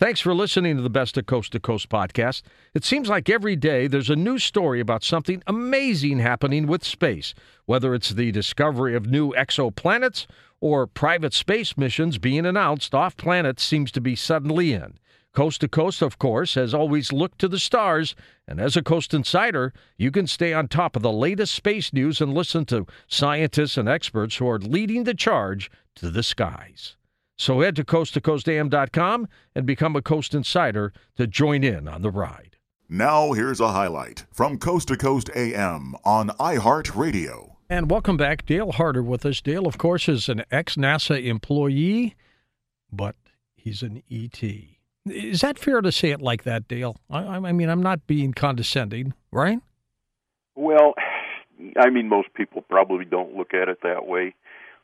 Thanks for listening to the Best of Coast to Coast podcast. It seems like every day there's a new story about something amazing happening with space, whether it's the discovery of new exoplanets or private space missions being announced off planet seems to be suddenly in. Coast to Coast, of course, has always looked to the stars, and as a Coast Insider, you can stay on top of the latest space news and listen to scientists and experts who are leading the charge to the skies. So head to coasttocoastam.com and become a Coast Insider to join in on the ride. Now, here's a highlight from Coast to Coast AM on iHeartRadio. And welcome back. Dale Harder with us. Dale, of course, is an ex NASA employee, but he's an ET. Is that fair to say it like that, Dale? I, I mean, I'm not being condescending, right? Well, I mean, most people probably don't look at it that way.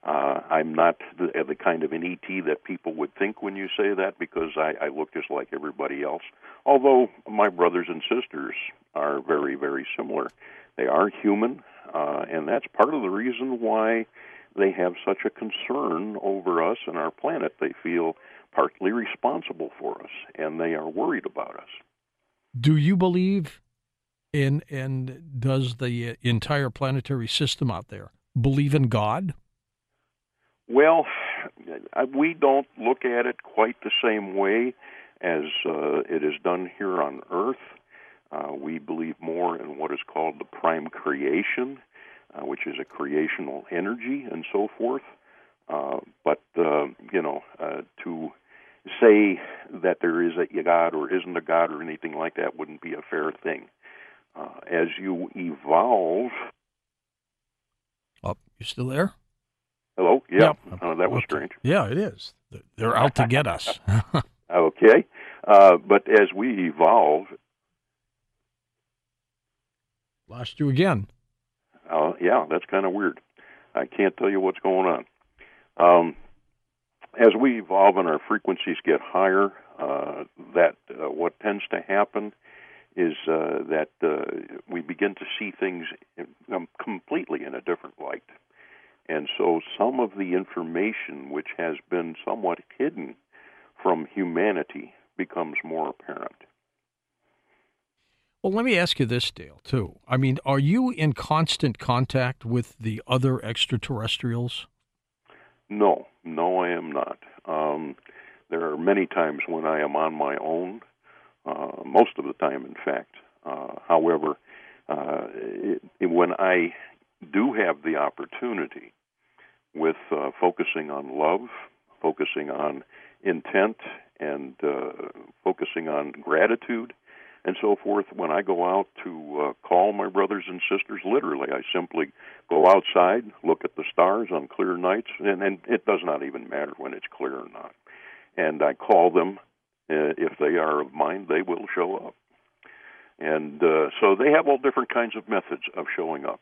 Uh, I'm not the, the kind of an ET that people would think when you say that because I, I look just like everybody else. Although my brothers and sisters are very, very similar. They are human, uh, and that's part of the reason why they have such a concern over us and our planet. They feel partly responsible for us, and they are worried about us. Do you believe in, and does the entire planetary system out there believe in God? Well, we don't look at it quite the same way as uh, it is done here on Earth. Uh, we believe more in what is called the prime creation, uh, which is a creational energy and so forth. Uh, but uh, you know, uh, to say that there is a God or isn't a God or anything like that wouldn't be a fair thing. as you evolve, oh, you still there? Hello. Yeah. Yep. Uh, that was strange. Yeah, it is. They're out to get us. okay, uh, but as we evolve, lost you again. Uh, yeah, that's kind of weird. I can't tell you what's going on. Um, as we evolve and our frequencies get higher, uh, that uh, what tends to happen is uh, that uh, we begin to see things um, completely in a different light. And so some of the information which has been somewhat hidden from humanity becomes more apparent. Well, let me ask you this, Dale, too. I mean, are you in constant contact with the other extraterrestrials? No, no, I am not. Um, there are many times when I am on my own, uh, most of the time, in fact. Uh, however, uh, it, it, when I do have the opportunity with uh, focusing on love, focusing on intent, and uh, focusing on gratitude, and so forth. When I go out to uh, call my brothers and sisters, literally, I simply go outside, look at the stars on clear nights, and, and it does not even matter when it's clear or not. And I call them. Uh, if they are of mine, they will show up. And uh, so they have all different kinds of methods of showing up.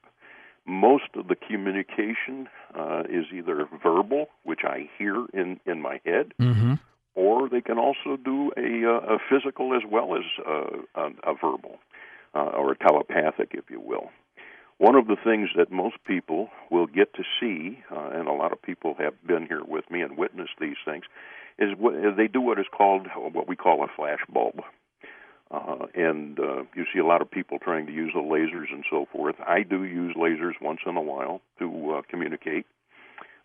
Most of the communication uh, is either verbal, which I hear in, in my head, mm-hmm. or they can also do a, uh, a physical as well as uh, a, a verbal uh, or a telepathic, if you will. One of the things that most people will get to see, uh, and a lot of people have been here with me and witnessed these things, is what, they do what is called what we call a flash bulb. Uh, and uh, you see a lot of people trying to use the lasers and so forth. I do use lasers once in a while to uh, communicate,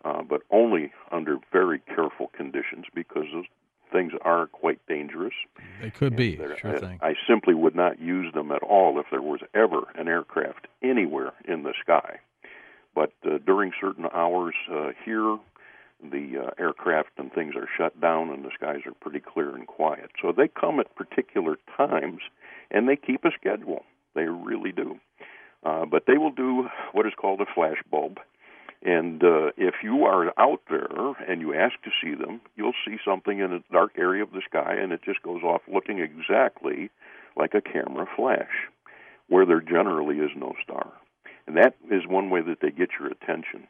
uh, but only under very careful conditions because those things are quite dangerous. They could be, sure I, thing. I simply would not use them at all if there was ever an aircraft anywhere in the sky. But uh, during certain hours uh, here, the uh, aircraft and things are shut down and the skies are pretty clear and quiet. So they come at particular times and they keep a schedule. They really do. Uh, but they will do what is called a flash bulb. And uh, if you are out there and you ask to see them, you'll see something in a dark area of the sky and it just goes off looking exactly like a camera flash, where there generally is no star. And that is one way that they get your attention.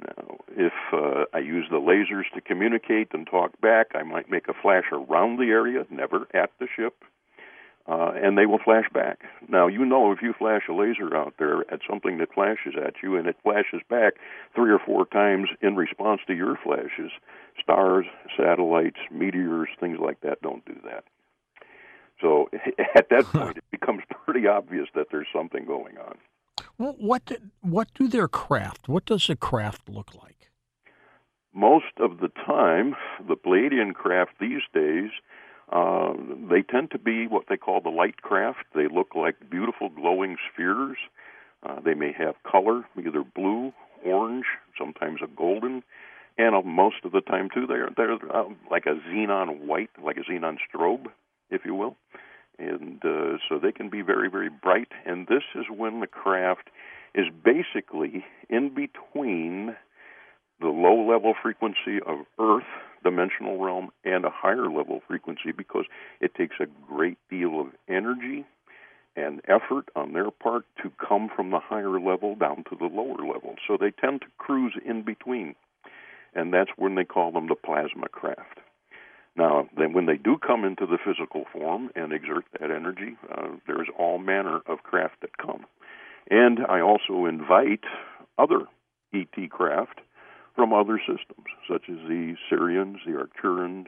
Now, if uh, I use the lasers to communicate and talk back, I might make a flash around the area, never at the ship. uh, and they will flash back. Now, you know, if you flash a laser out there at something that flashes at you and it flashes back three or four times in response to your flashes, stars, satellites, meteors, things like that don't do that. So at that point, it becomes pretty obvious that there's something going on. What what do their craft? What does a craft look like? Most of the time, the Pleiadian craft these days uh, they tend to be what they call the light craft. They look like beautiful glowing spheres. Uh, they may have color, either blue, orange, sometimes a golden, and uh, most of the time too they're they're uh, like a xenon white, like a xenon strobe, if you will. And uh, so they can be very, very bright. And this is when the craft is basically in between the low level frequency of Earth dimensional realm and a higher level frequency because it takes a great deal of energy and effort on their part to come from the higher level down to the lower level. So they tend to cruise in between. And that's when they call them the plasma craft. Now, then when they do come into the physical form and exert that energy, uh, there's all manner of craft that come. And I also invite other ET craft from other systems, such as the Sirians, the Arcturians,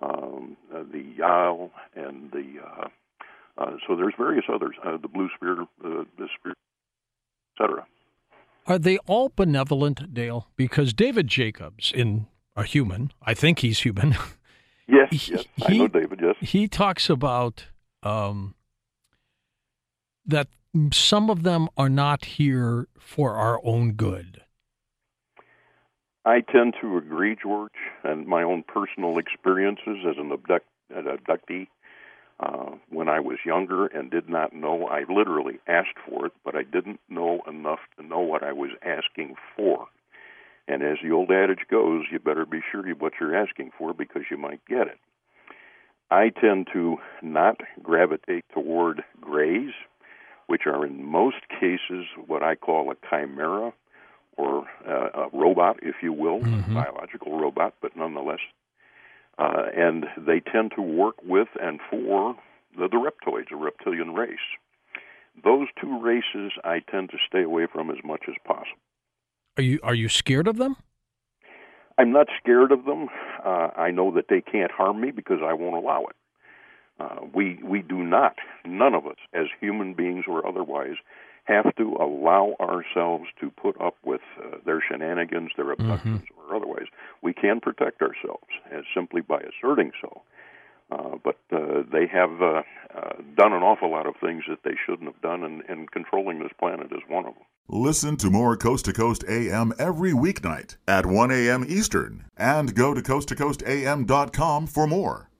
um, uh, the Yael, and the uh, uh, so there's various others, uh, the Blue Sphere, uh, the Sphere, etc. Are they all benevolent, Dale? Because David Jacobs, in a human, I think he's human. Yes, he, yes, I know David. Yes, he talks about um, that some of them are not here for our own good. I tend to agree, George, and my own personal experiences as an, abduct, an abductee. Uh, when I was younger and did not know, I literally asked for it, but I didn't know enough to know what I was asking for. And as the old adage goes, you better be sure of what you're asking for because you might get it. I tend to not gravitate toward grays, which are in most cases what I call a chimera or uh, a robot, if you will, mm-hmm. biological robot, but nonetheless. Uh, and they tend to work with and for the, the reptoids, a reptilian race. Those two races I tend to stay away from as much as possible. Are you are you scared of them? I'm not scared of them. Uh, I know that they can't harm me because I won't allow it. Uh, we we do not, none of us, as human beings or otherwise, have to allow ourselves to put up with uh, their shenanigans, their mm-hmm. abductions, mm-hmm. or otherwise. We can protect ourselves as simply by asserting so. Uh, but uh, they have uh, uh, done an awful lot of things that they shouldn't have done, and, and controlling this planet is one of them. Listen to more Coast to Coast AM every weeknight at 1 a.m. Eastern, and go to coasttocoastam.com for more.